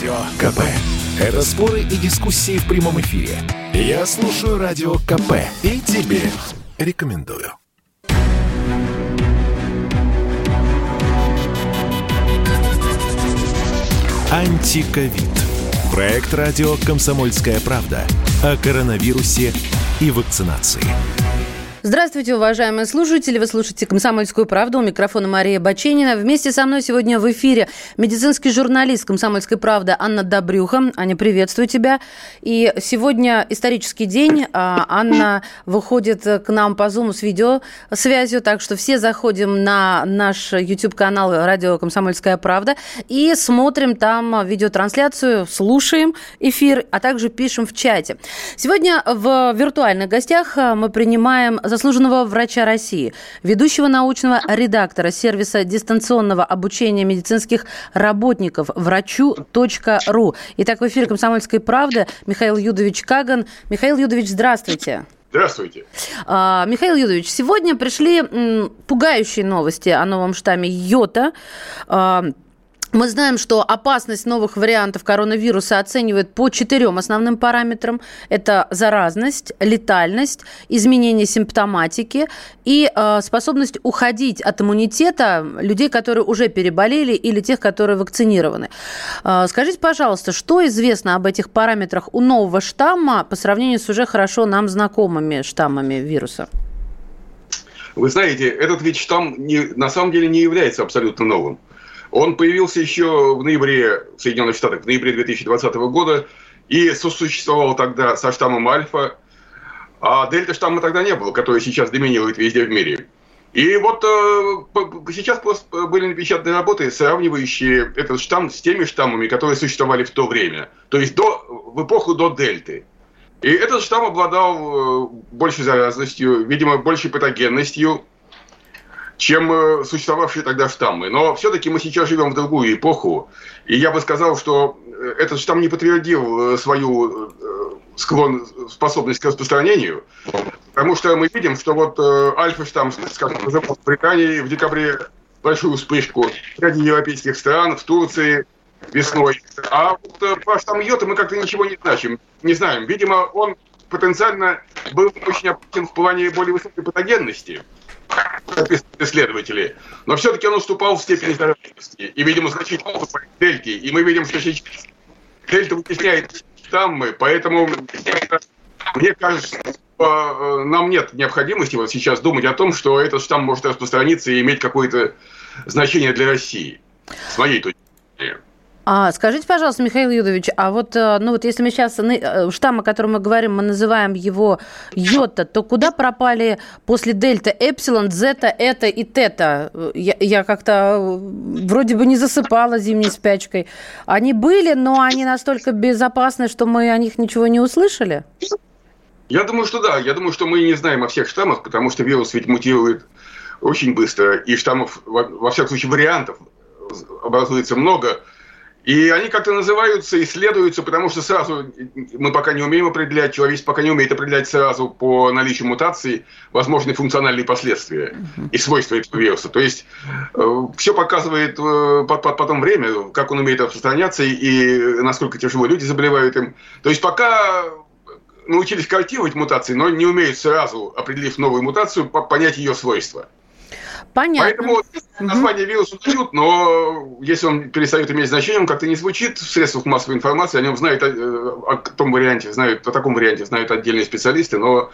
Радио КП. Это споры и дискуссии в прямом эфире. Я слушаю Радио КП и тебе рекомендую. Антиковид. Проект радио «Комсомольская правда» о коронавирусе и вакцинации. Здравствуйте, уважаемые слушатели. Вы слушаете «Комсомольскую правду». У микрофона Мария Баченина. Вместе со мной сегодня в эфире медицинский журналист «Комсомольской правды» Анна Добрюха. Аня, приветствую тебя. И сегодня исторический день. А, Анна выходит к нам по Zoom с видеосвязью, так что все заходим на наш YouTube-канал «Радио Комсомольская правда» и смотрим там видеотрансляцию, слушаем эфир, а также пишем в чате. Сегодня в виртуальных гостях мы принимаем заслуженного врача России, ведущего научного редактора сервиса дистанционного обучения медицинских работников врачу.ру. Итак, в эфире «Комсомольской правды» Михаил Юдович Каган. Михаил Юдович, здравствуйте. Здравствуйте. А, Михаил Юдович, сегодня пришли м, пугающие новости о новом штамме Йота. А, мы знаем, что опасность новых вариантов коронавируса оценивают по четырем основным параметрам. Это заразность, летальность, изменение симптоматики и э, способность уходить от иммунитета людей, которые уже переболели или тех, которые вакцинированы. Э, скажите, пожалуйста, что известно об этих параметрах у нового штамма по сравнению с уже хорошо нам знакомыми штаммами вируса? Вы знаете, этот вид штамм не, на самом деле не является абсолютно новым. Он появился еще в ноябре в Соединенных Штатах, в ноябре 2020 года, и сосуществовал тогда со штаммом Альфа, а дельта штамма тогда не было, который сейчас доминирует везде в мире. И вот э, сейчас были напечатаны работы, сравнивающие этот штамм с теми штаммами, которые существовали в то время, то есть до, в эпоху до дельты. И этот штамм обладал э, большей заразностью, видимо, большей патогенностью, чем э, существовавшие тогда штаммы. Но все-таки мы сейчас живем в другую эпоху, и я бы сказал, что э, этот штамм не подтвердил э, свою склон, способность к распространению, потому что мы видим, что вот альфа-штамм, скажем, в Британии в декабре большую вспышку в ряде европейских стран, в Турции весной. А вот по штамму йота мы как-то ничего не знаем. Не знаем. Видимо, он потенциально был очень опасен в плане более высокой патогенности исследователи. Но все-таки он уступал в степени заразности. И, видимо, значительно по дельте. И мы видим, что сейчас дельта вытесняет штаммы, поэтому мне кажется, э, нам нет необходимости вот сейчас думать о том, что этот штамм может распространиться и иметь какое-то значение для России. С моей точки зрения. А, скажите, пожалуйста, Михаил Юдович, а вот, э, ну вот если мы сейчас э, штамм, о котором мы говорим, мы называем его йота, то куда пропали после дельта эпсилон, зета, это и тета? Я, я как-то э, вроде бы не засыпала зимней спячкой. Они были, но они настолько безопасны, что мы о них ничего не услышали? Я думаю, что да. Я думаю, что мы не знаем о всех штаммах, потому что вирус ведь мутирует очень быстро, и штаммов, во всяком случае, вариантов образуется много – и они как-то называются, исследуются, потому что сразу мы пока не умеем определять, человечество пока не умеет определять сразу по наличию мутаций возможные функциональные последствия и свойства этого вируса. То есть э, все показывает э, потом время, как он умеет распространяться и насколько тяжело люди заболевают им. То есть пока научились корректировать мутации, но не умеют сразу, определив новую мутацию, понять ее свойства. Понятно. Поэтому название вируса дают, но если он перестает иметь значение, он как-то не звучит в средствах массовой информации, о нем знают, о, о том варианте, знают, о таком варианте знают отдельные специалисты, но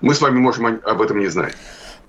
мы с вами можем об этом не знать.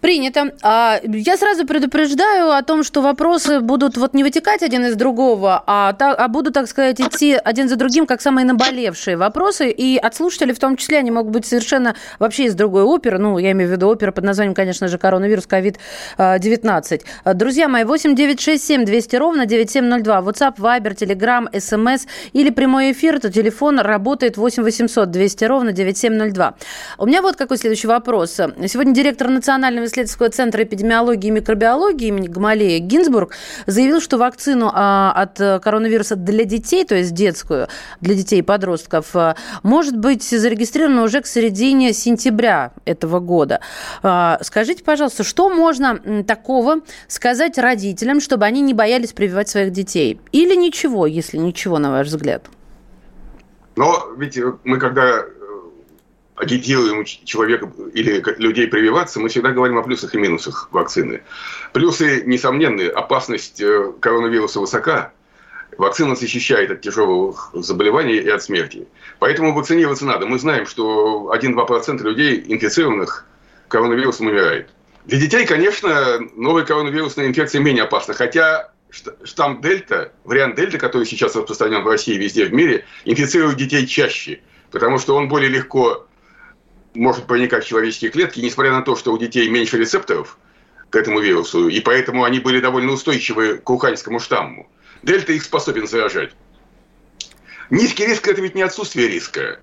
Принято. А, я сразу предупреждаю о том, что вопросы будут вот не вытекать один из другого, а, а будут, так сказать, идти один за другим, как самые наболевшие вопросы. И от слушателей в том числе они могут быть совершенно вообще из другой оперы. Ну, я имею в виду опера под названием, конечно же, коронавирус COVID-19. Друзья мои, 8 9 6 7 200 ровно 9702. WhatsApp, Viber, Telegram, SMS или прямой эфир, то телефон работает 8 800 200 ровно 9702. У меня вот какой следующий вопрос. Сегодня директор Национального научно-исследовательского центра эпидемиологии и микробиологии имени Гамалея Гинзбург заявил, что вакцину а, от коронавируса для детей, то есть детскую, для детей и подростков, а, может быть зарегистрирована уже к середине сентября этого года. А, скажите, пожалуйста, что можно такого сказать родителям, чтобы они не боялись прививать своих детей? Или ничего, если ничего, на ваш взгляд? Но ведь мы когда агитируем человека или людей прививаться, мы всегда говорим о плюсах и минусах вакцины. Плюсы несомненные. Опасность э, коронавируса высока. Вакцина защищает от тяжелых заболеваний и от смерти. Поэтому вакцинироваться надо. Мы знаем, что 1-2% людей, инфицированных коронавирусом, умирает. Для детей, конечно, новая коронавирусная инфекция менее опасна. Хотя штамм Дельта, вариант Дельта, который сейчас распространен в России и везде в мире, инфицирует детей чаще. Потому что он более легко может проникать в человеческие клетки, несмотря на то, что у детей меньше рецепторов к этому вирусу, и поэтому они были довольно устойчивы к уханьскому штамму. Дельта их способен заражать. Низкий риск – это ведь не отсутствие риска.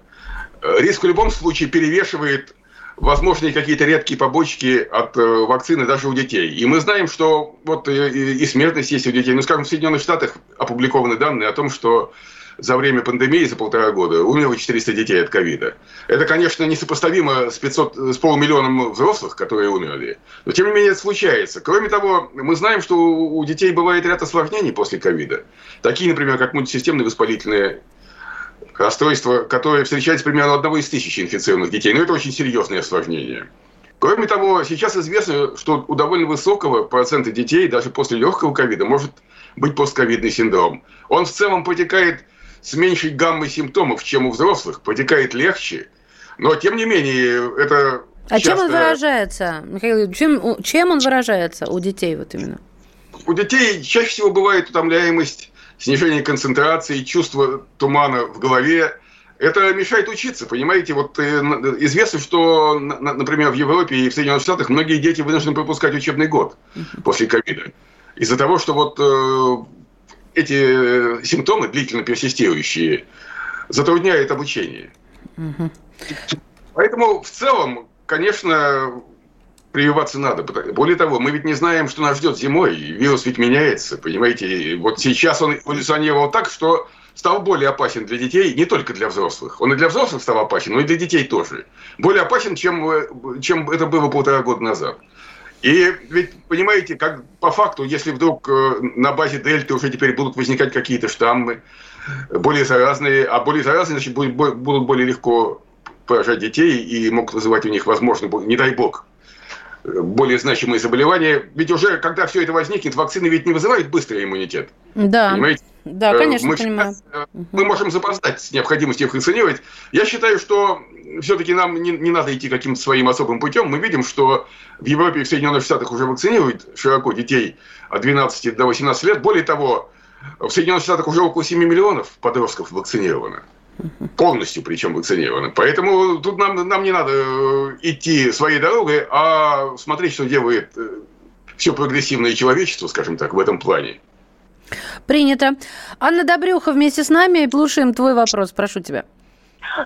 Риск в любом случае перевешивает возможные какие-то редкие побочки от э, вакцины даже у детей. И мы знаем, что вот и, и смертность есть у детей. Ну, скажем, в Соединенных Штатах опубликованы данные о том, что за время пандемии, за полтора года, умерло 400 детей от ковида. Это, конечно, несопоставимо с, 500, с полумиллионом взрослых, которые умерли. Но, тем не менее, это случается. Кроме того, мы знаем, что у детей бывает ряд осложнений после ковида. Такие, например, как мультисистемные воспалительные расстройства, которые встречаются примерно одного из тысячи инфицированных детей. Но это очень серьезные осложнения. Кроме того, сейчас известно, что у довольно высокого процента детей даже после легкого ковида может быть постковидный синдром. Он в целом протекает с меньшей гаммой симптомов, чем у взрослых, протекает легче. Но, тем не менее, это А часто... чем он выражается, Михаил, чем, чем он выражается у детей вот именно? У детей чаще всего бывает утомляемость, снижение концентрации, чувство тумана в голове. Это мешает учиться, понимаете? Вот э, известно, что, например, в Европе и в Соединенных Штатах многие дети вынуждены пропускать учебный год после ковида. Из-за того, что вот э, эти симптомы, длительно персистирующие, затрудняют обучение. Угу. Поэтому в целом, конечно, прививаться надо. Более того, мы ведь не знаем, что нас ждет зимой. Вирус ведь меняется, понимаете. Вот сейчас он эволюционировал так, что стал более опасен для детей, не только для взрослых. Он и для взрослых стал опасен, но и для детей тоже. Более опасен, чем, чем это было полтора года назад. И ведь, понимаете, как по факту, если вдруг э, на базе дельты уже теперь будут возникать какие-то штаммы, более заразные, а более заразные, значит, будут более легко поражать детей и могут вызывать у них, возможно, не дай бог, более значимые заболевания. Ведь уже, когда все это возникнет, вакцины ведь не вызывают быстрый иммунитет. Да. Понимаете? Да, э, конечно, мы, понимаю. Мы можем запоздать с необходимостью их вакцинировать. Я считаю, что все-таки нам не, не надо идти каким-то своим особым путем. Мы видим, что в Европе и в Соединенных Штатах уже вакцинируют широко детей от 12 до 18 лет. Более того, в Соединенных Штатах уже около 7 миллионов подростков вакцинировано. Полностью причем вакцинированы. Поэтому тут нам, нам не надо э, идти своей дорогой, а смотреть, что делает э, все прогрессивное человечество, скажем так, в этом плане. Принято. Анна Добрюха вместе с нами. Слушаем твой вопрос. Прошу тебя.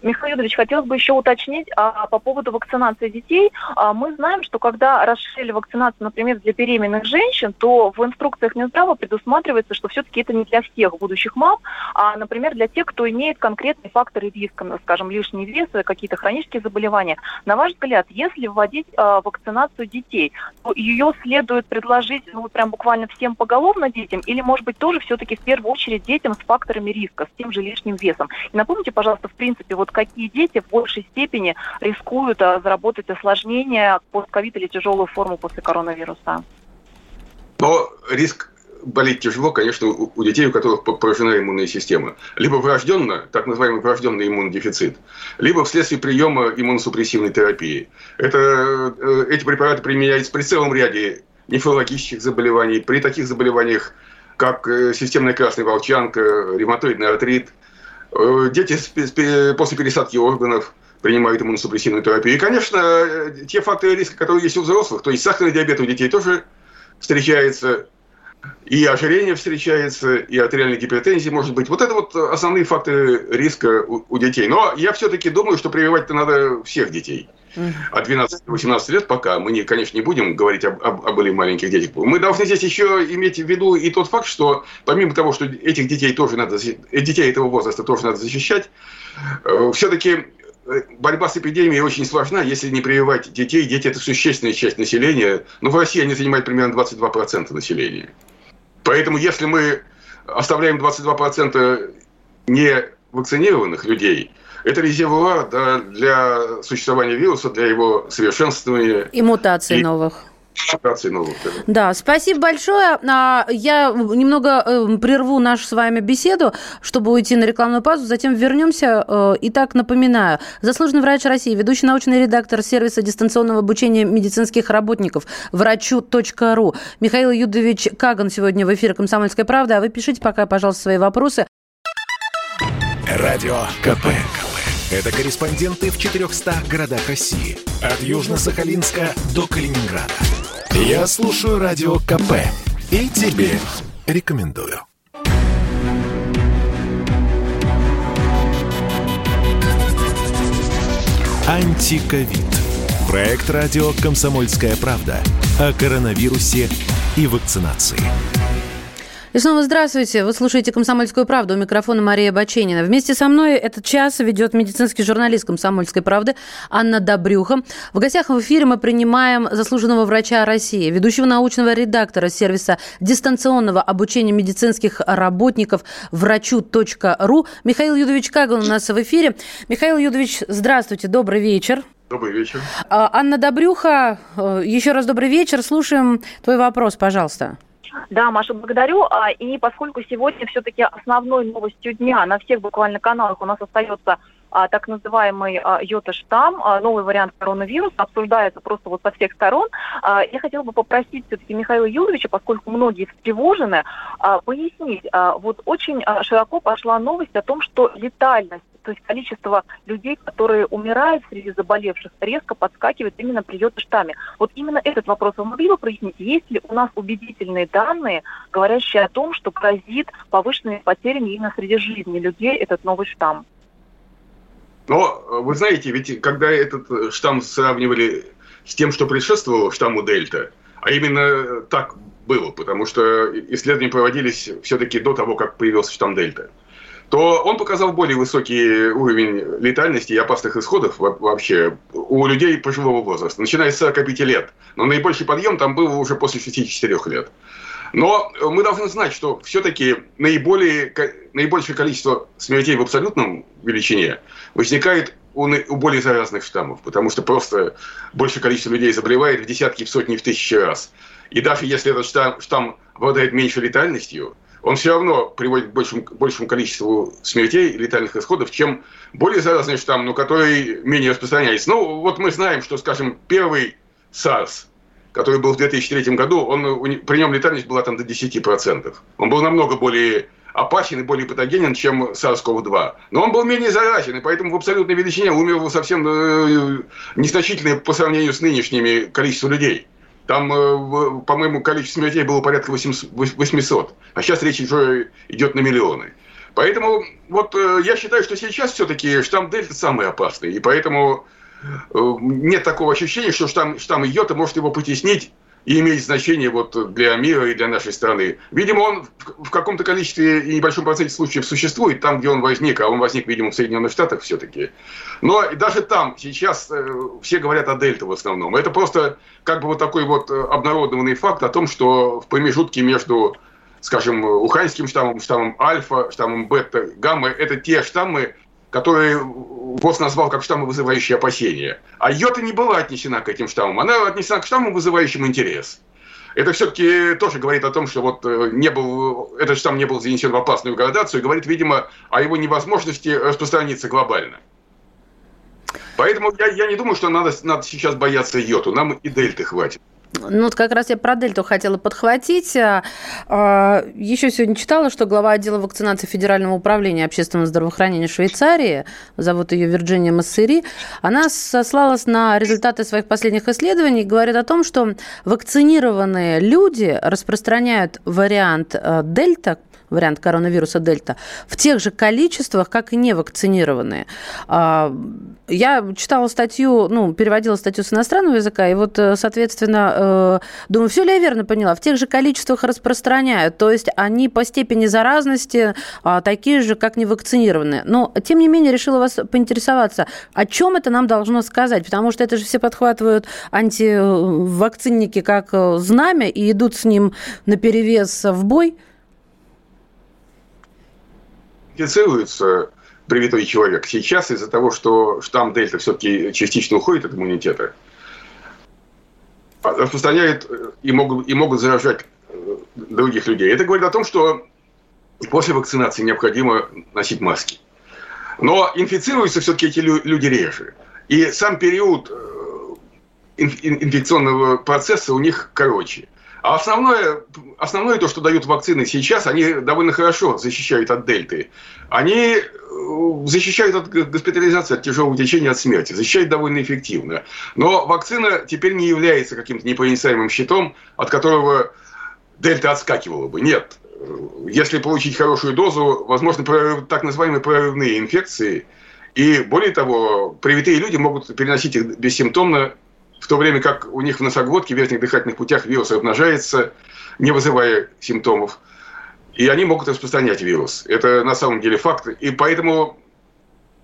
Михаил Юрьевич, хотелось бы еще уточнить а, по поводу вакцинации детей. А, мы знаем, что когда расширили вакцинацию, например, для беременных женщин, то в инструкциях Минздрава предусматривается, что все-таки это не для всех будущих мам, а, например, для тех, кто имеет конкретные факторы риска, ну, скажем, лишний вес, какие-то хронические заболевания. На ваш взгляд, если вводить а, вакцинацию детей, то ее следует предложить ну, прям буквально всем поголовно детям, или, может быть, тоже все-таки в первую очередь детям с факторами риска, с тем же лишним весом? И напомните, пожалуйста, в принципе, принципе, вот какие дети в большей степени рискуют а, заработать осложнения постковид или тяжелую форму после коронавируса? Но риск болеть тяжело, конечно, у детей, у которых поражена иммунная система. Либо врожденно, так называемый врожденный иммунодефицит, либо вследствие приема иммуносупрессивной терапии. Это, э, эти препараты применяются при целом ряде нефрологических заболеваний, при таких заболеваниях, как э, системная красная волчанка, ревматоидный артрит, дети после пересадки органов принимают иммуносупрессивную терапию. И, конечно, э, те факторы риска, которые есть у взрослых, то есть сахарный диабет у детей тоже встречается, и ожирение встречается, и артериальная гипертензия может быть. Вот это вот основные факторы риска у, у детей. Но я все-таки думаю, что прививать-то надо всех детей. От 12 до 18 лет пока, мы, не, конечно, не будем говорить об, об, об более маленьких детях. Мы должны здесь еще иметь в виду и тот факт, что помимо того, что этих детей тоже надо, детей этого возраста тоже надо защищать, э, все-таки э, борьба с эпидемией очень сложна, если не прививать детей. Дети – это существенная часть населения. Но в России они занимают примерно 22% населения. Поэтому если мы оставляем 22% не вакцинированных людей, это резервуар да, для существования вируса, для его совершенствования. И мутаций и... новых. Новых, да. спасибо большое. А, я немного э, прерву нашу с вами беседу, чтобы уйти на рекламную паузу, затем вернемся. Э, итак, напоминаю, заслуженный врач России, ведущий научный редактор сервиса дистанционного обучения медицинских работников врачу.ру Михаил Юдович Каган сегодня в эфире «Комсомольская правда». А вы пишите пока, пожалуйста, свои вопросы. Радио КП. Это корреспонденты в 400 городах России. От Южно-Сахалинска до Калининграда. Я слушаю Радио КП. И тебе рекомендую. Антиковид. Проект радио «Комсомольская правда» о коронавирусе и вакцинации. И снова здравствуйте. Вы слушаете «Комсомольскую правду». У микрофона Мария Баченина. Вместе со мной этот час ведет медицинский журналист «Комсомольской правды» Анна Добрюха. В гостях в эфире мы принимаем заслуженного врача России, ведущего научного редактора сервиса дистанционного обучения медицинских работников врачу.ру Михаил Юдович Каган у нас в эфире. Михаил Юдович, здравствуйте, добрый вечер. Добрый вечер. А, Анна Добрюха, э, еще раз добрый вечер. Слушаем твой вопрос, пожалуйста. Да, Маша, благодарю. А, и поскольку сегодня все-таки основной новостью дня на всех буквально каналах у нас остается а, так называемый а, йота-штамм, новый вариант коронавируса, обсуждается просто вот со всех сторон. Я хотела бы попросить все-таки Михаила Юрьевича, поскольку многие встревожены, пояснить. Вот очень широко пошла новость о том, что летальность то есть количество людей, которые умирают среди заболевших, резко подскакивает именно при йота-штамме. Вот именно этот вопрос вы могли бы прояснить? Есть ли у нас убедительные данные, говорящие о том, что грозит повышенными потерями именно среди жизни людей этот новый штамм? Но вы знаете, ведь когда этот штамм сравнивали с тем, что предшествовало штамму Дельта, а именно так было, потому что исследования проводились все-таки до того, как появился штамм Дельта то он показал более высокий уровень летальности и опасных исходов вообще у людей пожилого возраста, начиная с 45 лет. Но наибольший подъем там был уже после 64 лет. Но мы должны знать, что все-таки наиболее, наибольшее количество смертей в абсолютном величине возникает у, у более заразных штаммов, потому что просто большее количество людей заболевает в десятки, в сотни, в тысячи раз. И даже если этот штамм, штамм обладает меньшей летальностью, он все равно приводит к большему, большему количеству смертей и летальных исходов, чем более заразный штамм, но который менее распространяется. Ну, вот мы знаем, что, скажем, первый SARS, который был в 2003 году, он, при нем летальность была там до 10%. Он был намного более опасен и более патогенен, чем SARS-CoV-2. Но он был менее заразен, и поэтому в абсолютной величине умерло совсем э, незначительное по сравнению с нынешними количеством людей. Там, э, по-моему, количество смертей было порядка 800, а сейчас речь уже идет на миллионы. Поэтому вот э, я считаю, что сейчас все-таки штамм Дельта самый опасный, и поэтому э, нет такого ощущения, что штамм, штамм Йота может его потеснить и имеет значение вот для мира и для нашей страны. Видимо, он в каком-то количестве и небольшом проценте случаев существует там, где он возник, а он возник, видимо, в Соединенных Штатах все-таки. Но даже там сейчас э, все говорят о дельта в основном. Это просто как бы вот такой вот э, обнародованный факт о том, что в промежутке между скажем, уханьским штаммом, штаммом альфа, штаммом бета, гамма, это те штаммы, которые ВОЗ назвал как штаммы, вызывающие опасения. А йота не была отнесена к этим штаммам. Она отнесена к штаммам, вызывающим интерес. Это все-таки тоже говорит о том, что вот э, не был, этот штамм не был занесен в опасную градацию, и говорит, видимо, о его невозможности распространиться глобально. Поэтому я, я не думаю, что надо, надо сейчас бояться йоту. Нам и дельты хватит. Ну, вот как раз я про дельту хотела подхватить. А, а, еще сегодня читала, что глава отдела вакцинации Федерального управления общественного здравоохранения Швейцарии, зовут ее Вирджиния Массери, она сослалась на результаты своих последних исследований и говорит о том, что вакцинированные люди распространяют вариант э, дельта, вариант коронавируса Дельта, в тех же количествах, как и невакцинированные. А, я читала статью, ну, переводила статью с иностранного языка, и вот, э, соответственно, э, думаю, все ли я верно поняла? В тех же количествах распространяют, то есть они по степени заразности а, такие же, как невакцинированные. Но, тем не менее, решила вас поинтересоваться, о чем это нам должно сказать? Потому что это же все подхватывают антивакцинники как э, знамя и идут с ним на перевес в бой – инфицируется привитой человек. Сейчас из-за того, что штамм дельта все-таки частично уходит от иммунитета, распространяет и могут, и могут заражать э, других людей. Это говорит о том, что после вакцинации необходимо носить маски. Но инфицируются все-таки эти люди реже. И сам период э, инфекционного процесса у них короче. А основное, основное то, что дают вакцины сейчас, они довольно хорошо защищают от дельты. Они э, защищают от госпитализации, от тяжелого течения, от смерти. Защищают довольно эффективно. Но вакцина теперь не является каким-то непроницаемым щитом, от которого дельта отскакивала бы. Нет. Если получить хорошую дозу, возможно, так называемые прорывные инфекции. И более того, привитые люди могут переносить их бессимптомно в то время как у них в носоглотке, в верхних дыхательных путях вирус размножается, не вызывая симптомов. И они могут распространять вирус. Это на самом деле факт. И поэтому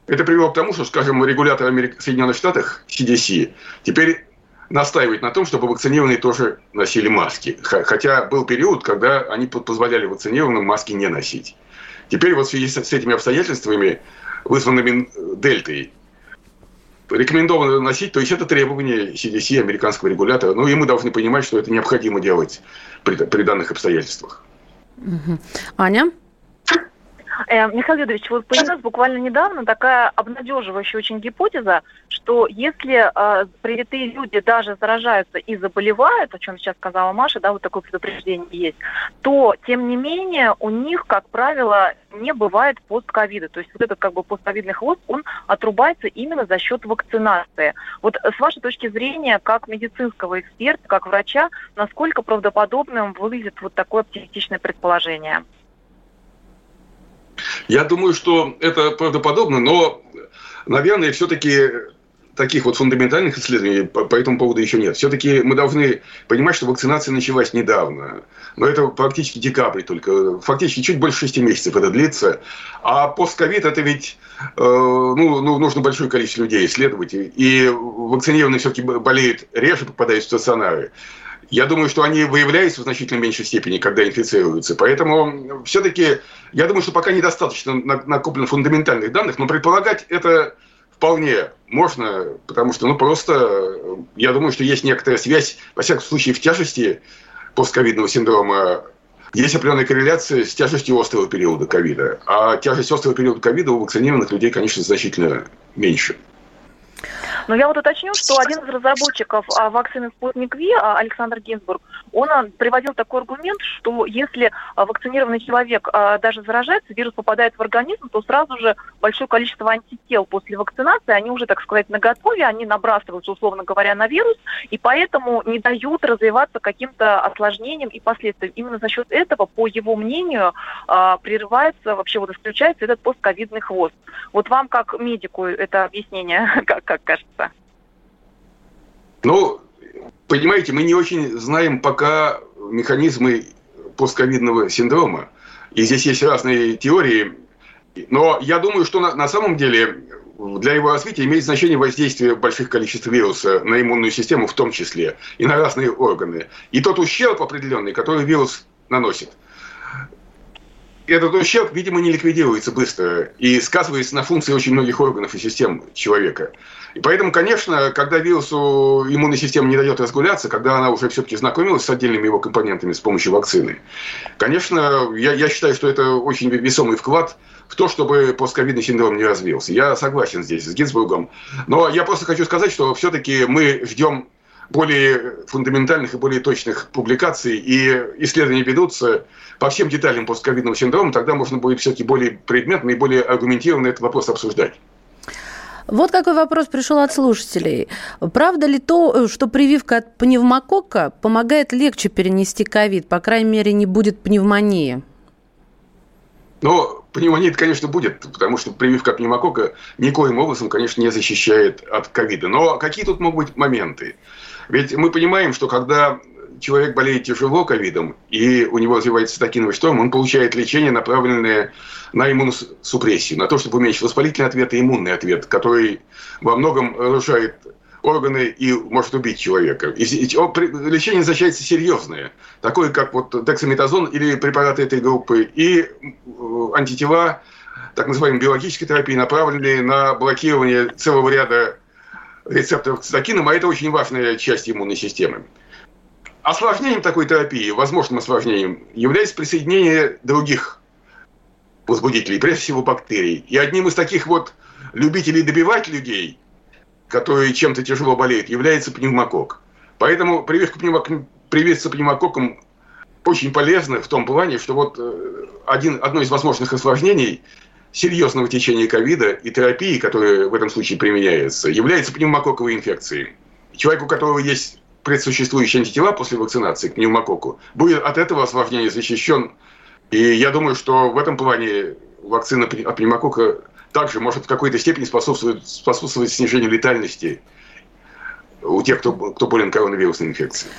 это привело к тому, что, скажем, регулятор Америк... Соединенных Штатов, CDC, теперь настаивает на том, чтобы вакцинированные тоже носили маски. Хотя был период, когда они позволяли вакцинированным маски не носить. Теперь вот в связи с этими обстоятельствами, вызванными дельтой, рекомендовано носить, то есть это требование CDC, американского регулятора. Ну и мы должны понимать, что это необходимо делать при, при данных обстоятельствах. Аня? Э, Михаил Юрьевич, вот появилась буквально недавно такая обнадеживающая очень гипотеза, что если э, привитые люди даже заражаются и заболевают, о чем сейчас сказала Маша, да, вот такое предупреждение есть, то, тем не менее, у них, как правило, не бывает постковида. То есть вот этот как бы постковидный хвост, он отрубается именно за счет вакцинации. Вот с вашей точки зрения, как медицинского эксперта, как врача, насколько правдоподобным выглядит вот такое оптимистичное предположение? Я думаю, что это правдоподобно, но, наверное, все-таки таких вот фундаментальных исследований по, по этому поводу еще нет. Все-таки мы должны понимать, что вакцинация началась недавно. Но это практически декабрь только. Фактически чуть больше шести месяцев это длится. А постковид это ведь э, ну, ну, нужно большое количество людей исследовать. И вакцинированные все-таки болеют реже, попадают в стационары. Я думаю, что они выявляются в значительно меньшей степени, когда инфицируются. Поэтому все-таки я думаю, что пока недостаточно накоплено фундаментальных данных, но предполагать это вполне можно, потому что, ну, просто я думаю, что есть некоторая связь, во всяком случае, в тяжести постковидного синдрома есть определенная корреляция с тяжестью острого периода ковида. А тяжесть острого периода ковида у вакцинированных людей, конечно, значительно меньше. Но я вот уточню, что один из разработчиков а, вакцины «Спутник Ви», а, Александр Гинзбург, он а, приводил такой аргумент, что если вакцинированный человек даже заражается, вирус попадает в организм, то сразу же большое количество антител после вакцинации, они уже, так сказать, наготове, они набрасываются, условно говоря, на вирус, и поэтому не дают развиваться каким-то осложнениям и последствиям. Именно за счет этого, по его мнению, прерывается, вообще вот исключается этот постковидный хвост. Вот вам, как медику, это объяснение, как, как кажется? Ну, понимаете, мы не очень знаем пока механизмы постковидного синдрома. И здесь есть разные теории. Но я думаю, что на, на самом деле для его развития имеет значение воздействие больших количеств вируса на иммунную систему в том числе, и на разные органы. И тот ущерб определенный, который вирус наносит – этот ущерб, видимо, не ликвидируется быстро и сказывается на функции очень многих органов и систем человека. И поэтому, конечно, когда вирусу иммунной системы не дает разгуляться, когда она уже все-таки знакомилась с отдельными его компонентами с помощью вакцины, конечно, я, я считаю, что это очень весомый вклад в то, чтобы постковидный синдром не развился. Я согласен здесь с Гинзбургом. Но я просто хочу сказать, что все-таки мы ждем более фундаментальных и более точных публикаций, и исследования ведутся по всем деталям постковидного синдрома, тогда можно будет все-таки более предметно и более аргументированно этот вопрос обсуждать. Вот какой вопрос пришел от слушателей. Правда ли то, что прививка от пневмококка помогает легче перенести ковид? По крайней мере, не будет пневмонии. Но пневмония, конечно, будет, потому что прививка от пневмокока никоим образом, конечно, не защищает от ковида. Но какие тут могут быть моменты? Ведь мы понимаем, что когда человек болеет тяжело ковидом, и у него развивается цитокиновый шторм, он получает лечение, направленное на иммуносупрессию, на то, чтобы уменьшить воспалительный ответ и иммунный ответ, который во многом разрушает органы и может убить человека. И лечение назначается серьезное, такое как вот дексаметазон или препараты этой группы, и э, антитела, так называемой биологической терапии, направленные на блокирование целого ряда рецепторов цитокином, а это очень важная часть иммунной системы. Осложнением такой терапии, возможным осложнением, является присоединение других возбудителей, прежде всего бактерий. И одним из таких вот любителей добивать людей, которые чем-то тяжело болеют, является пневмокок. Поэтому прививка пневмок... привиться пневмококком очень полезно в том плане, что вот э, один, одно из возможных осложнений серьезного течения ковида и терапии, которая в этом случае применяется, является пневмококковой инфекцией. Человек, у которого есть предсуществующие антитела после вакцинации к пневмококку, будет от этого осложнения защищен. И я думаю, что в этом плане вакцина от пневмокока также может в какой-то степени способствовать, способствовать снижению летальности у тех, кто, кто болен коронавирусной инфекцией.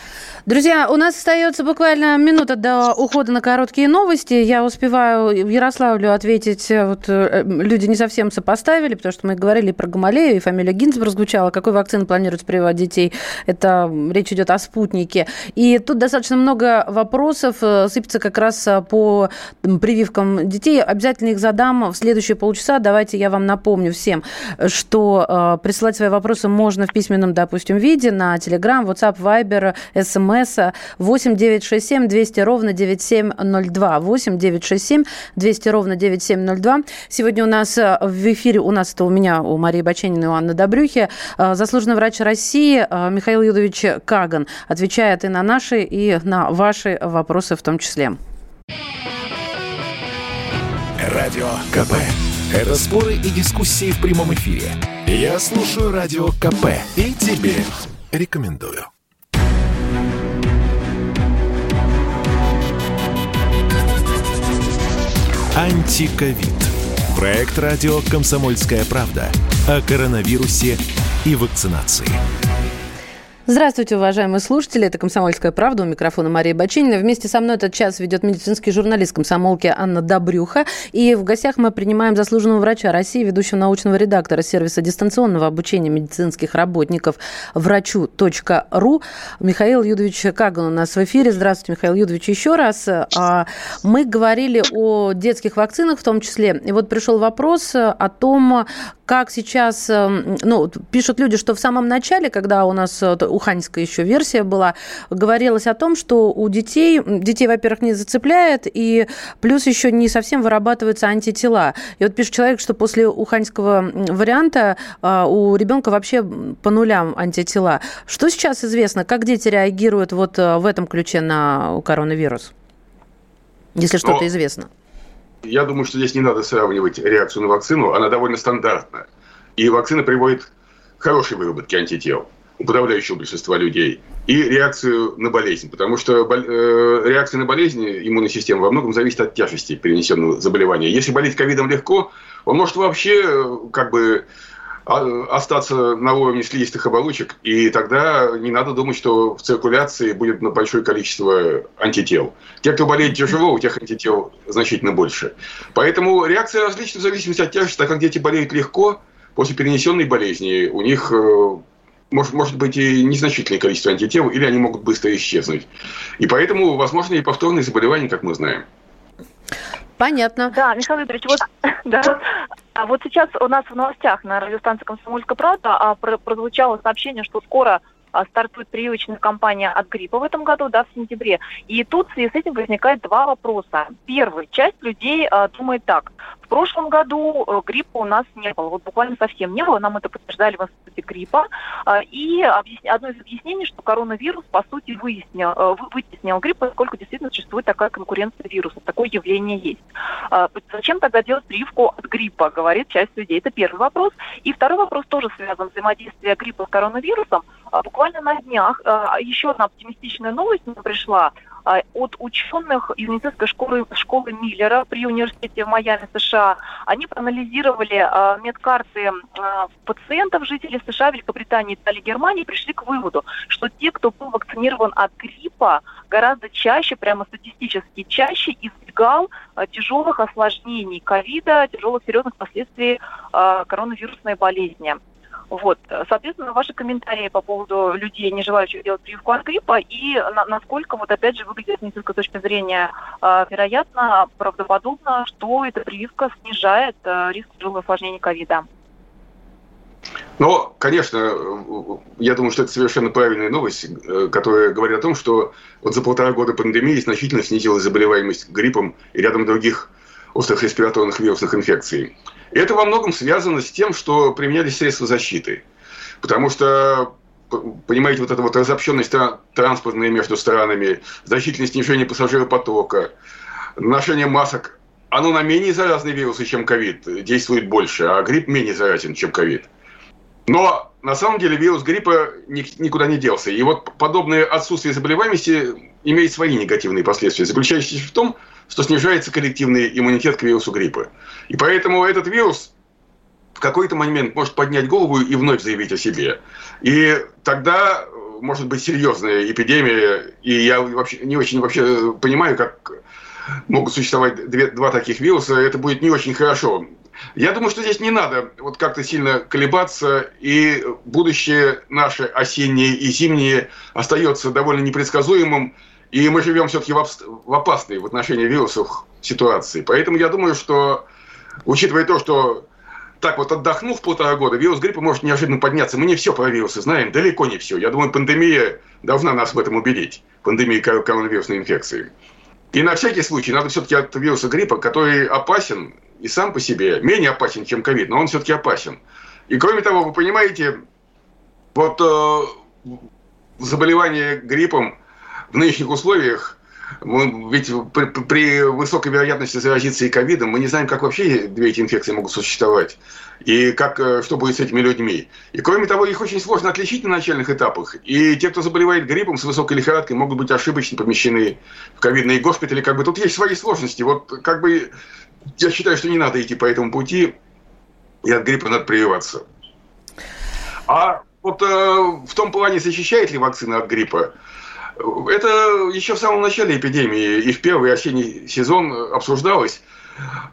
Друзья, у нас остается буквально минута до ухода на короткие новости. Я успеваю Ярославлю ответить. Э, вот э, люди не совсем сопоставили, потому что мы говорили про Гамалею, и фамилия Гинзбург звучала. Какой вакцины планируется прививать детей? Это речь идет о спутнике. И тут достаточно много вопросов э, сыпется как раз по прививкам детей. Обязательно их задам в следующие полчаса. Давайте я вам напомню всем, что присылать свои вопросы можно в письменном, допустим, виде на Telegram, WhatsApp, Viber, SMS смс 8 967 200 ровно 9702. 8 967 200 ровно 9702. Сегодня у нас э, в эфире, у нас это у меня, у Марии Баченина и у Анны Добрюхи, э, заслуженный врач России э, Михаил Юдович Каган отвечает и на наши, и на ваши вопросы в том числе. Радио КП. Это споры и дискуссии в прямом эфире. Я слушаю Радио КП и тебе рекомендую. Антиковид. Проект радио «Комсомольская правда» о коронавирусе и вакцинации. Здравствуйте, уважаемые слушатели. Это «Комсомольская правда». У микрофона Мария Бачинина. Вместе со мной этот час ведет медицинский журналист комсомолки Анна Добрюха. И в гостях мы принимаем заслуженного врача России, ведущего научного редактора сервиса дистанционного обучения медицинских работников врачу.ру Михаил Юдович Каган у нас в эфире. Здравствуйте, Михаил Юдович, еще раз. А, мы говорили о детских вакцинах в том числе. И вот пришел вопрос о том, как сейчас, эм, ну, пишут люди, что в самом начале, когда у нас э, уханьская еще версия была, говорилось о том, что у детей, детей, во-первых, не зацепляет, и плюс еще не совсем вырабатываются антитела. И вот пишет человек, что после уханьского варианта э, у ребенка вообще по нулям антитела. Что сейчас известно? Как дети реагируют вот э, в этом ключе на коронавирус? Если что-то известно. Я думаю, что здесь не надо сравнивать реакцию на вакцину. Она довольно стандартна. И вакцина приводит к хорошей выработке антител у подавляющего большинства людей и реакцию на болезнь. Потому что э, реакция на болезнь иммунной системы во многом зависит от тяжести перенесенного заболевания. Если болеть ковидом легко, он может вообще э, как бы а, остаться на уровне слизистых оболочек, и тогда не надо думать, что в циркуляции будет большое количество антител. Те, кто болеет тяжело, у тех антител значительно больше. Поэтому реакция различна в зависимости от тяжести, так как дети болеют легко, после перенесенной болезни у них э, может, может быть и незначительное количество антител, или они могут быстро исчезнуть. И поэтому возможно и повторные заболевания, как мы знаем. Понятно. Да, Михаил Викторович, вот, да, а вот сейчас у нас в новостях на радиостанции «Комсомольская правда» а, прозвучало сообщение, что скоро стартует прививочная кампания от гриппа в этом году, да, в сентябре. И тут в связи с этим возникает два вопроса. Первый. Часть людей а, думает так. В прошлом году э, гриппа у нас не было, вот буквально совсем не было, нам это подтверждали в институте гриппа. А, и одно из объяснений, что коронавирус, по сути, выяснил, э, вытеснил грипп, поскольку действительно существует такая конкуренция вирусов, такое явление есть. А, зачем тогда делать прививку от гриппа, говорит часть людей. Это первый вопрос. И второй вопрос тоже связан с взаимодействием гриппа с коронавирусом. А, буквально на днях еще одна оптимистичная новость мне пришла а, от ученых медицинской школы, школы Миллера при университете в Майами, США. Они проанализировали а, медкарты а, пациентов, жителей США, Великобритании, Италии, Германии, пришли к выводу, что те, кто был вакцинирован от гриппа, гораздо чаще, прямо статистически чаще избегал тяжелых осложнений ковида, тяжелых серьезных последствий коронавирусной болезни. Вот, соответственно, ваши комментарии по поводу людей, не желающих делать прививку от гриппа, и на, насколько, вот опять же, выглядит с медицинской точки зрения э, вероятно, правдоподобно, что эта прививка снижает э, риск тяжелых осложнений ковида. Но, конечно, я думаю, что это совершенно правильная новость, э, которая говорит о том, что вот за полтора года пандемии значительно снизилась заболеваемость гриппом и рядом других острых респираторных вирусных инфекций. И это во многом связано с тем, что применялись средства защиты. Потому что понимаете, вот эта вот разобщенность транспортная между странами, значительное снижение пассажиропотока, ношение масок, оно на менее заразные вирусы, чем ковид, действует больше, а грипп менее заразен, чем ковид. Но на самом деле вирус гриппа никуда не делся. И вот подобное отсутствие заболеваемости имеет свои негативные последствия, заключающиеся в том, что снижается коллективный иммунитет к вирусу гриппа. И поэтому этот вирус в какой-то момент может поднять голову и вновь заявить о себе. И тогда может быть серьезная эпидемия, и я вообще не очень вообще понимаю, как могут существовать две, два таких вируса, это будет не очень хорошо. Я думаю, что здесь не надо вот как-то сильно колебаться, и будущее наше осеннее и зимнее остается довольно непредсказуемым. И мы живем все-таки в опасной в отношении вирусов ситуации. Поэтому я думаю, что, учитывая то, что так вот отдохнув полтора года, вирус гриппа может неожиданно подняться. Мы не все про вирусы знаем, далеко не все. Я думаю, пандемия должна нас в этом убедить. Пандемия коронавирусной инфекции. И на всякий случай надо все-таки от вируса гриппа, который опасен и сам по себе, менее опасен, чем ковид, но он все-таки опасен. И кроме того, вы понимаете, вот э, заболевание гриппом – в нынешних условиях ведь при, при высокой вероятности заразиться и ковидом мы не знаем, как вообще две эти инфекции могут существовать. И как, э, что будет с этими людьми. И кроме того, их очень сложно отличить на начальных этапах. И те, кто заболевает гриппом с высокой лихорадкой, могут быть ошибочно помещены в ковидные госпитали. Как бы тут есть свои сложности. Вот как бы я считаю, что не надо идти по этому пути, и от гриппа надо прививаться. А вот э, в том плане, защищает ли вакцина от гриппа, это еще в самом начале эпидемии и в первый осенний сезон обсуждалось.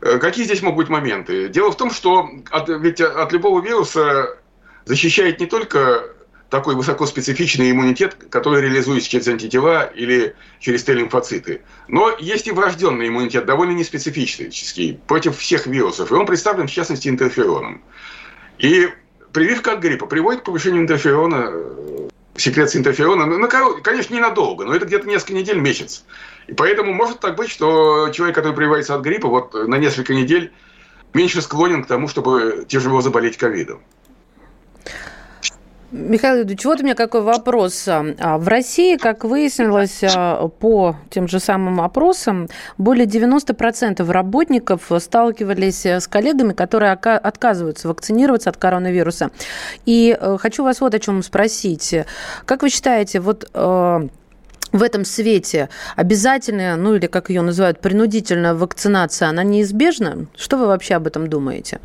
Э, какие здесь могут быть моменты? Дело в том, что от, ведь от любого вируса защищает не только такой высокоспецифичный иммунитет, который реализуется через антитела или через Т-лимфоциты. Но есть и врожденный иммунитет, довольно неспецифический, против всех вирусов. И он представлен, в частности, интерфероном. И прививка от гриппа приводит к повышению интерферона секреции интерферона, ну, ну конечно, ненадолго, но это где-то несколько недель, месяц. И поэтому может так быть, что человек, который прививается от гриппа, вот на несколько недель меньше склонен к тому, чтобы тяжело заболеть ковидом. Михаил Юрьевич, вот у меня какой вопрос. А, в России, как выяснилось а, по тем же самым опросам, более 90% работников сталкивались с коллегами, которые отказываются вакцинироваться от коронавируса. И э, хочу вас вот о чем спросить. Как вы считаете, вот э, в этом свете обязательная, ну или как ее называют, принудительная вакцинация, она неизбежна? Что вы вообще об этом думаете?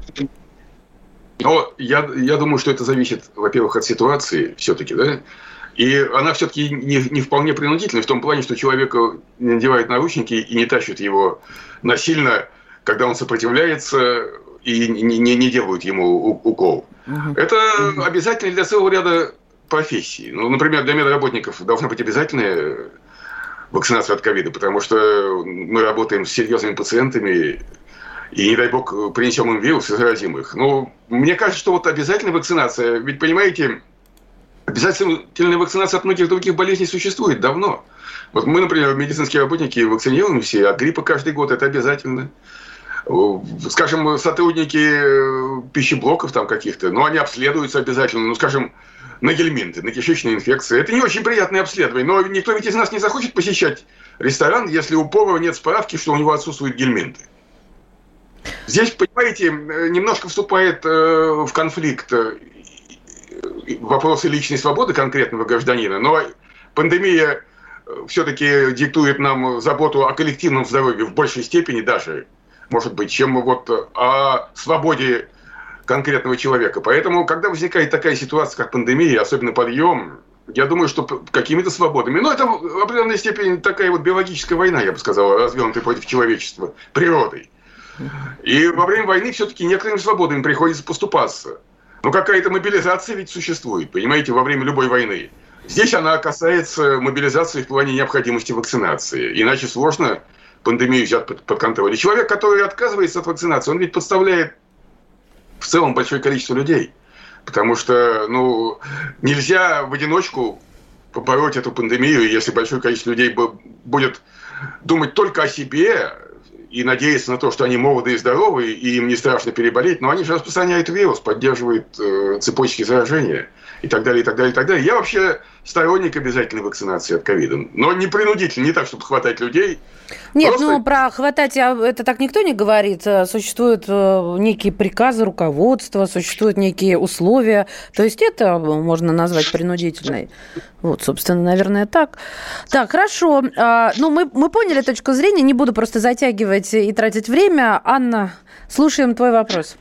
Но я, я думаю, что это зависит, во-первых, от ситуации все-таки, да, и она все-таки не, не вполне принудительная в том плане, что человека не надевают наручники и не тащат его насильно, когда он сопротивляется, и не, не, не делают ему укол. Угу. Это обязательно для целого ряда профессий. Ну, например, для медработников должна быть обязательная вакцинация от ковида, потому что мы работаем с серьезными пациентами, и, не дай бог, принесем им вирус и заразим их. Ну, мне кажется, что вот обязательная вакцинация, ведь, понимаете, обязательная вакцинация от многих других болезней существует давно. Вот мы, например, медицинские работники вакцинируемся от гриппа каждый год, это обязательно. скажем, сотрудники пищеблоков там каких-то, ну, они обследуются обязательно, ну, скажем, на гельминты, на кишечные инфекции. Это не очень приятное обследование, но никто ведь из нас не захочет посещать ресторан, если у повара нет справки, что у него отсутствуют гельминты. Здесь, понимаете, немножко вступает в конфликт вопросы личной свободы конкретного гражданина, но пандемия все-таки диктует нам заботу о коллективном здоровье в большей степени даже, может быть, чем вот о свободе конкретного человека. Поэтому, когда возникает такая ситуация, как пандемия, особенно подъем, я думаю, что какими-то свободами. Но это в определенной степени такая вот биологическая война, я бы сказал, развернутая против человечества, природой. И во время войны все-таки некоторыми свободами приходится поступаться. Но какая-то мобилизация ведь существует, понимаете, во время любой войны. Здесь она касается мобилизации в плане необходимости вакцинации. Иначе сложно пандемию взять под, под контроль. И человек, который отказывается от вакцинации, он ведь подставляет в целом большое количество людей. Потому что ну, нельзя в одиночку побороть эту пандемию, если большое количество людей будет думать только о себе, и надеяться на то, что они молоды и здоровы, и им не страшно переболеть, но они же распространяют вирус, поддерживают э, цепочки заражения и так далее, и так далее, и так далее. Я вообще сторонник обязательной вакцинации от ковида. Но не принудительно, не так, чтобы хватать людей. Нет, Просто... ну про хватать а, это так никто не говорит. Э, существуют э, некие приказы руководства, существуют некие условия. То есть это можно назвать принудительной. Вот, собственно, наверное, так. Так, хорошо. А, ну, мы, мы поняли точку зрения. Не буду просто затягивать и тратить время. Анна, слушаем твой вопрос.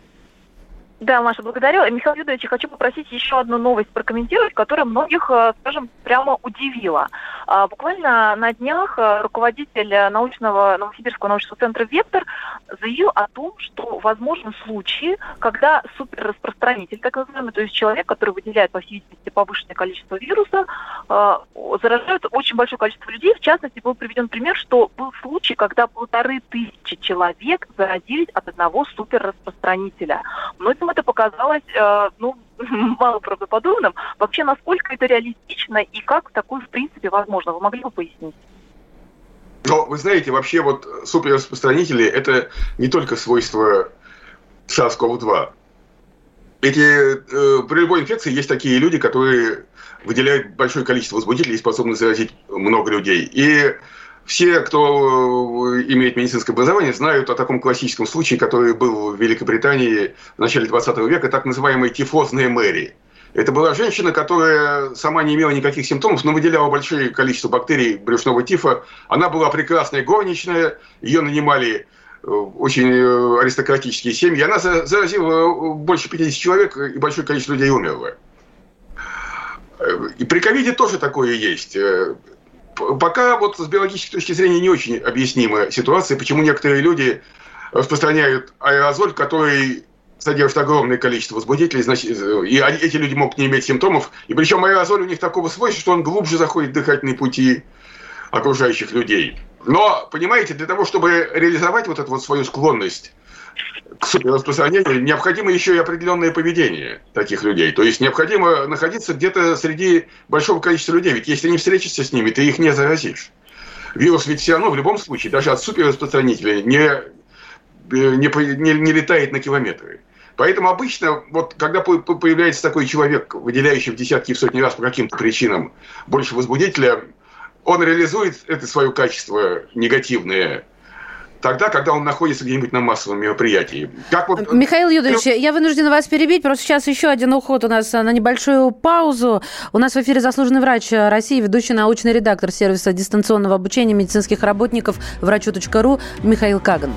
Да, Маша, благодарю. Михаил Юдович, хочу попросить еще одну новость прокомментировать, которая многих, э, скажем, прямо удивила. А, буквально на днях э, руководитель научного Новосибирского научного центра «Вектор» заявил о том, что возможны случаи, когда суперраспространитель, так называемый, то есть человек, который выделяет, по всей видимости, повышенное количество вируса, э, заражает очень большое количество людей. В частности, был приведен пример, что был случай, когда полторы тысячи человек заразились от одного суперраспространителя. Многим это показалось, э, ну, малоправдоподобным. Вообще, насколько это реалистично и как такое, в принципе, возможно? Вы могли бы пояснить? Но вы знаете, вообще вот суперраспространители – это не только свойство SARS-CoV-2. Эти, э, при любой инфекции есть такие люди, которые выделяют большое количество возбудителей и способны заразить много людей. И все, кто э, имеет медицинское образование, знают о таком классическом случае, который был в Великобритании в начале 20 века, так называемая тифозная Мэри. Это была женщина, которая сама не имела никаких симптомов, но выделяла большое количество бактерий брюшного тифа. Она была прекрасная горничная, ее нанимали э, очень э, аристократические семьи. Она заразила больше 50 человек, и большое количество людей умерло. И при ковиде тоже такое есть пока вот с биологической точки зрения не очень объяснима ситуация, почему некоторые люди распространяют аэрозоль, который содержит огромное количество возбудителей, значит, и эти люди могут не иметь симптомов. И причем аэрозоль у них такого свойства, что он глубже заходит в дыхательные пути окружающих людей. Но, понимаете, для того, чтобы реализовать вот эту вот свою склонность распространению, необходимо еще и определенное поведение таких людей. То есть необходимо находиться где-то среди большого количества людей. Ведь если не встретишься с ними, ты их не заразишь. Вирус ведь все равно в любом случае, даже от суперраспространителя, не, не, не, не летает на километры. Поэтому обычно, вот когда появляется такой человек, выделяющий в десятки и в сотни раз по каким-то причинам больше возбудителя, он реализует это свое качество негативное тогда, когда он находится где-нибудь на массовом мероприятии. Как вот... Михаил Юдович, ну... я вынуждена вас перебить, просто сейчас еще один уход у нас на небольшую паузу. У нас в эфире заслуженный врач России, ведущий научный редактор сервиса дистанционного обучения медицинских работников врачу.ру Михаил Каган.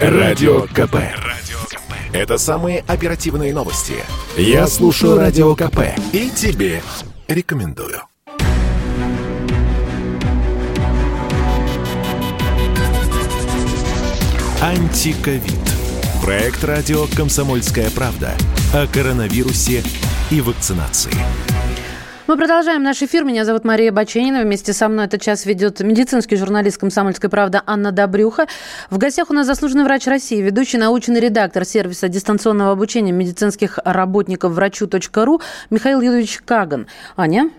Радио КП. Радио КП. Это самые оперативные новости. Я слушаю Радио КП и тебе рекомендую. Антиковид. Проект радио «Комсомольская правда» о коронавирусе и вакцинации. Мы продолжаем наш эфир. Меня зовут Мария Баченина. Вместе со мной этот час ведет медицинский журналист «Комсомольской правды» Анна Добрюха. В гостях у нас заслуженный врач России, ведущий научный редактор сервиса дистанционного обучения медицинских работников врачу.ру Михаил Юрьевич Каган. Аня?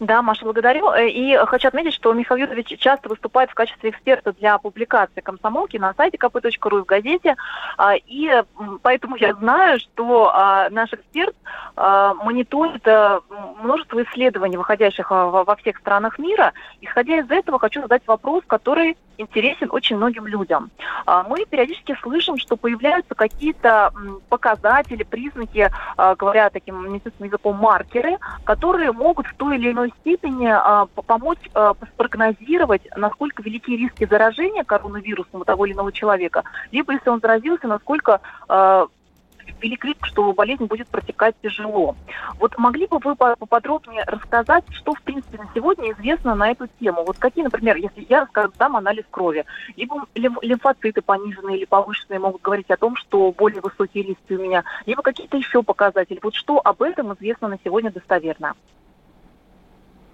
Да, Маша, благодарю. Э, и хочу отметить, что Михаил Юрьевич часто выступает в качестве эксперта для публикации комсомолки на сайте kp.ru и в газете. А, и поэтому я знаю, что а, наш эксперт а, мониторит э, множество исследований, выходящих во всех странах мира. Исходя из этого, хочу задать вопрос, который интересен очень многим людям. Мы периодически слышим, что появляются какие-то показатели, признаки, говоря таким медицинским языком, маркеры, которые могут в той или иной степени а, помочь а, спрогнозировать, насколько велики риски заражения коронавирусом у того или иного человека, либо если он заразился, насколько а, велик риск, что болезнь будет протекать тяжело. Вот могли бы вы поподробнее рассказать, что, в принципе, на сегодня известно на эту тему? Вот какие, например, если я, скажем, дам анализ крови, либо лимфоциты пониженные или повышенные могут говорить о том, что более высокие риски у меня, либо какие-то еще показатели. Вот что об этом известно на сегодня достоверно?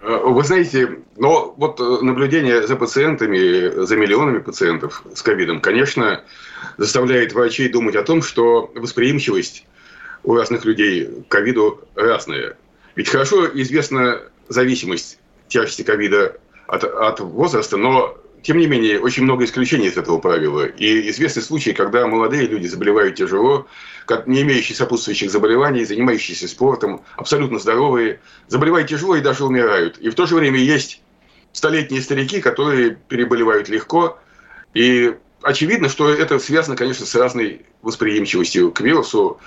Вы знаете, но вот э, наблюдение за пациентами, за миллионами пациентов с ковидом, конечно, заставляет врачей думать о том, что восприимчивость у разных людей к ковиду разная. Ведь хорошо известна зависимость тяжести ковида от, от возраста, но тем не менее, очень много исключений из этого правила. И известны случаи, когда молодые люди заболевают тяжело, как не имеющие сопутствующих заболеваний, занимающиеся спортом, абсолютно здоровые, заболевают тяжело и даже умирают. И в то же время есть столетние старики, которые переболевают легко. И очевидно, что это связано, конечно, с разной восприимчивостью к вирусу.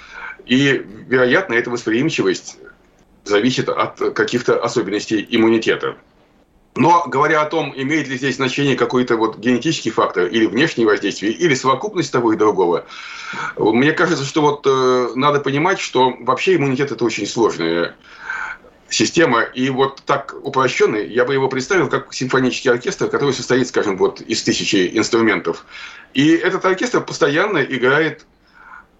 И, вероятно, эта восприимчивость зависит от каких-то особенностей иммунитета. Но говоря о том, имеет ли здесь значение какой-то вот генетический фактор или внешнее воздействие, или совокупность того и другого, мне кажется, что вот э, надо понимать, что вообще иммунитет это очень сложная система. И вот так упрощенный, я бы его представил как симфонический оркестр, который состоит, скажем, вот из тысячи инструментов. И этот оркестр постоянно играет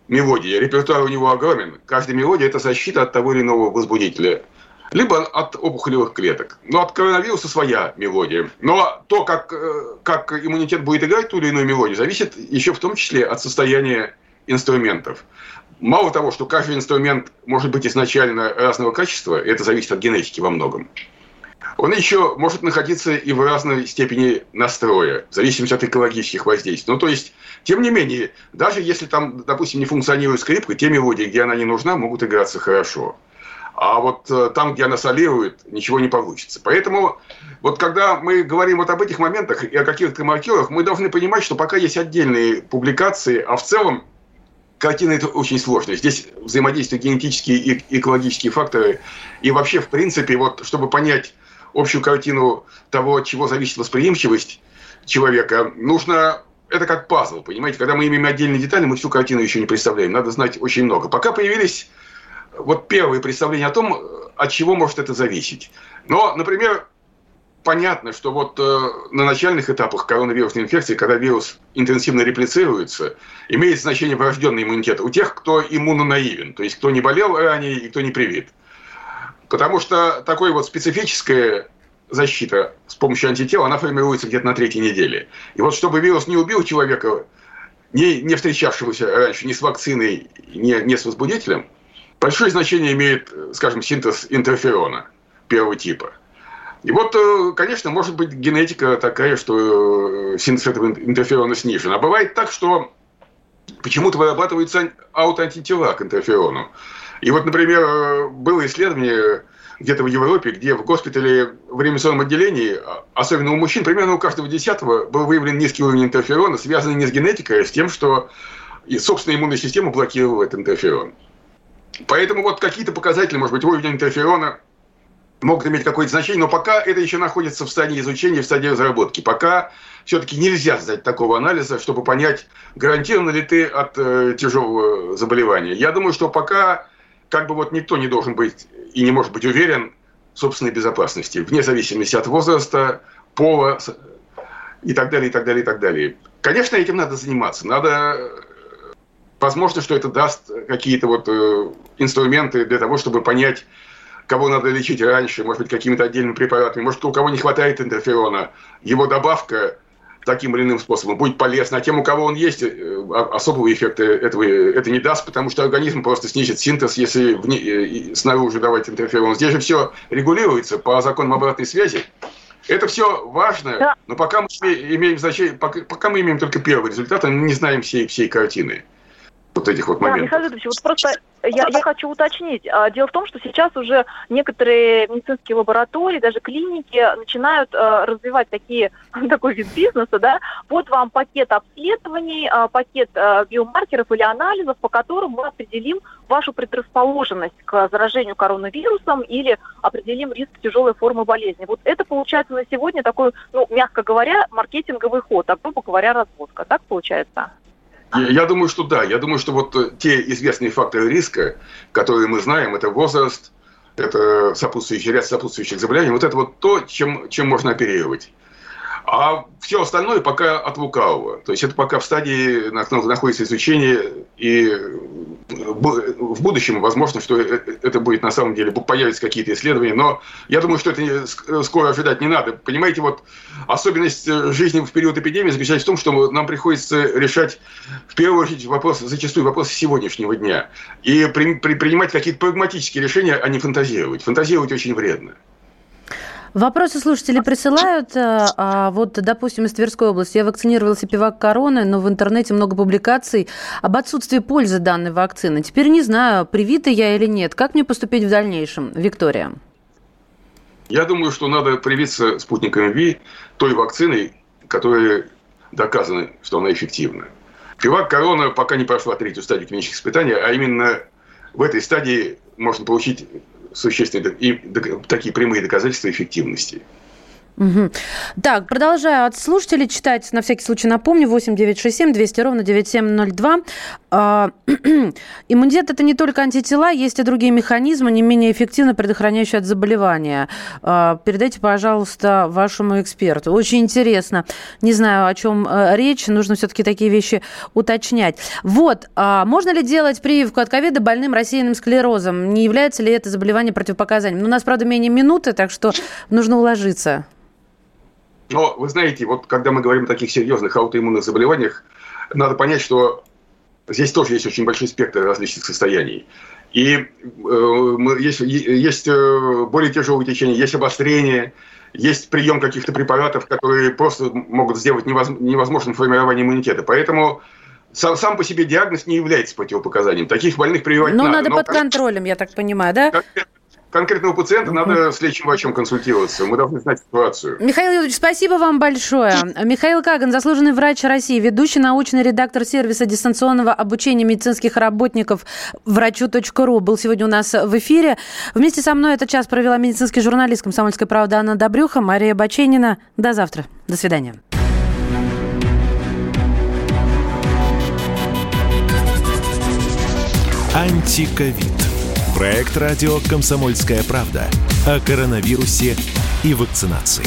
мелодии. Репертуар у него огромен. Каждая мелодия – это защита от того или иного возбудителя – либо от опухолевых клеток. Но от коронавируса своя мелодия. Но то, как, э, как иммунитет будет играть ту или иную мелодию, зависит еще в том числе от состояния инструментов. Мало того, что каждый инструмент может быть изначально разного качества, это зависит от генетики во многом. Он еще может находиться и в разной степени настроя, в зависимости от экологических воздействий. Ну, то есть, тем не менее, даже если там, допустим, не функционирует скрипка, те мелодии, где она не нужна, могут играться хорошо. А вот э, там, где она солирует, ничего не получится. Поэтому вот когда мы говорим вот об этих моментах и о каких-то маркерах, мы должны понимать, что пока есть отдельные публикации, а в целом картина это очень сложная. Здесь взаимодействуют генетические и экологические факторы. И вообще, в принципе, вот чтобы понять общую картину того, от чего зависит восприимчивость человека, нужно это как пазл, понимаете? Когда мы имеем отдельные детали, мы всю картину еще не представляем. Надо знать очень много. Пока появились вот первые представления о том, от чего может это зависеть. Но, например, понятно, что вот э, на начальных этапах коронавирусной инфекции, когда вирус интенсивно реплицируется, имеет значение врожденный иммунитет у тех, кто иммунонаивен, то есть кто не болел ранее и кто не привит. Потому что такой вот специфическая защита с помощью антител, она формируется где-то на третьей неделе. И вот чтобы вирус не убил человека, не, не встречавшегося раньше ни с вакциной, ни, ни с возбудителем, Большое значение имеет, скажем, синтез интерферона первого типа. И вот, э, конечно, может быть генетика такая, что э, синтез этого интерферона снижен. А бывает так, что почему-то вырабатываются аутоантитела к интерферону. И вот, например, э, было исследование где-то в Европе, где в госпитале в реанимационном отделении, а, особенно у мужчин, примерно у каждого десятого был выявлен низкий уровень интерферона, связанный не с генетикой, а с тем, что собственная иммунная система блокировала этот интерферон. Поэтому вот какие-то показатели, может быть, уровень интерферона могут иметь какое-то значение, но пока это еще находится в стадии изучения, в стадии разработки. Пока все-таки нельзя сдать такого анализа, чтобы понять, гарантирован ли ты от э, тяжелого заболевания. Я думаю, что пока как бы вот никто не должен быть и не может быть уверен в собственной безопасности, вне зависимости от возраста, пола и так далее, и так далее, и так далее. Конечно, этим надо заниматься. Надо Возможно, что это даст какие-то вот э, инструменты для того, чтобы понять, кого надо лечить раньше, может быть, какими-то отдельными препаратами. Может, у кого не хватает интерферона, его добавка таким или иным способом, будет полезно, а тем, у кого он есть, э, особого эффекта этого это не даст, потому что организм просто снизит синтез, если вне, э, снаружи давать интерферон. Здесь же все регулируется по законам обратной связи. Это все важно, да. но пока мы имеем значение, пока, пока мы имеем только первый результат, мы не знаем всей, всей картины вот этих вот моментов. Да, Михаил Юрьевич, вот просто я, я хочу уточнить. А, дело в том, что сейчас уже некоторые медицинские лаборатории, даже клиники начинают э, развивать такие, такой вид бизнеса, да. Вот вам пакет обследований, э, пакет биомаркеров или анализов, по которым мы определим вашу предрасположенность к заражению коронавирусом или определим риск тяжелой формы болезни. Вот это получается на сегодня такой, ну, мягко говоря, маркетинговый ход, а грубо говоря, разводка. Так получается? Я думаю, что да. Я думаю, что вот э, те известные факторы риска, которые мы знаем, это возраст, это сопутствующий ряд сопутствующих заболеваний, вот это вот то, чем, чем можно оперировать. А все остальное пока от лукавого. То есть это пока в стадии находится изучение, и в будущем возможно, что э, это будет на самом деле, появятся какие-то исследования, но я думаю, что это скоро ожидать не надо. Понимаете, вот особенность э, жизни в период эпидемии заключается в том, что нам приходится решать в первую очередь вопрос, зачастую вопрос сегодняшнего дня, и при, при, принимать какие-то прагматические решения, а не фантазировать. Фантазировать очень вредно. Вопросы слушатели присылают. Э, а вот, допустим, из Тверской области. Я вакцинировался пивак короны, но в интернете много публикаций об отсутствии пользы данной вакцины. Теперь не знаю, привита я или нет. Как мне поступить в дальнейшем? Виктория. Я думаю, что надо привиться спутником ВИ, той вакциной, которая доказано, что она эффективна. Пивак корона пока не прошла третью стадию клинических испытаний, а именно в этой стадии можно получить существенные и такие прямые доказательства эффективности. Угу. Так, продолжаю от слушателей читать. На всякий случай напомню. 8 967 200 ровно 9702. А, иммунитет – это не только антитела, есть и другие механизмы, не менее эффективно предохраняющие от заболевания. А, передайте, пожалуйста, вашему эксперту. Очень интересно. Не знаю, о чем э, речь. Нужно все-таки такие вещи уточнять. Вот. А, можно ли делать прививку от ковида больным рассеянным склерозом? Не является ли это заболевание противопоказанием? Ну, у нас, правда, менее минуты, так что нужно уложиться. Но вы знаете, вот когда мы говорим о таких серьезных аутоиммунных заболеваниях, надо понять, что здесь тоже есть очень большой спектр различных состояний. И э, есть, есть э, более тяжелые течения, есть обострение, есть прием каких-то препаратов, которые просто могут сделать невозможным формирование иммунитета. Поэтому сам, сам по себе диагноз не является противопоказанием. Таких больных прививать Но надо. надо под контролем, я так понимаю, да? Конкретного пациента надо с лечащим врачом консультироваться. Мы должны знать ситуацию. Михаил Юрьевич, спасибо вам большое. Михаил Каган, заслуженный врач России, ведущий научный редактор сервиса дистанционного обучения медицинских работников врачу.ру, был сегодня у нас в эфире. Вместе со мной этот час провела медицинский журналист «Комсомольской правды» Анна Добрюха, Мария Баченина. До завтра. До свидания. Антиковид. Проект радио «Комсомольская правда» о коронавирусе и вакцинации.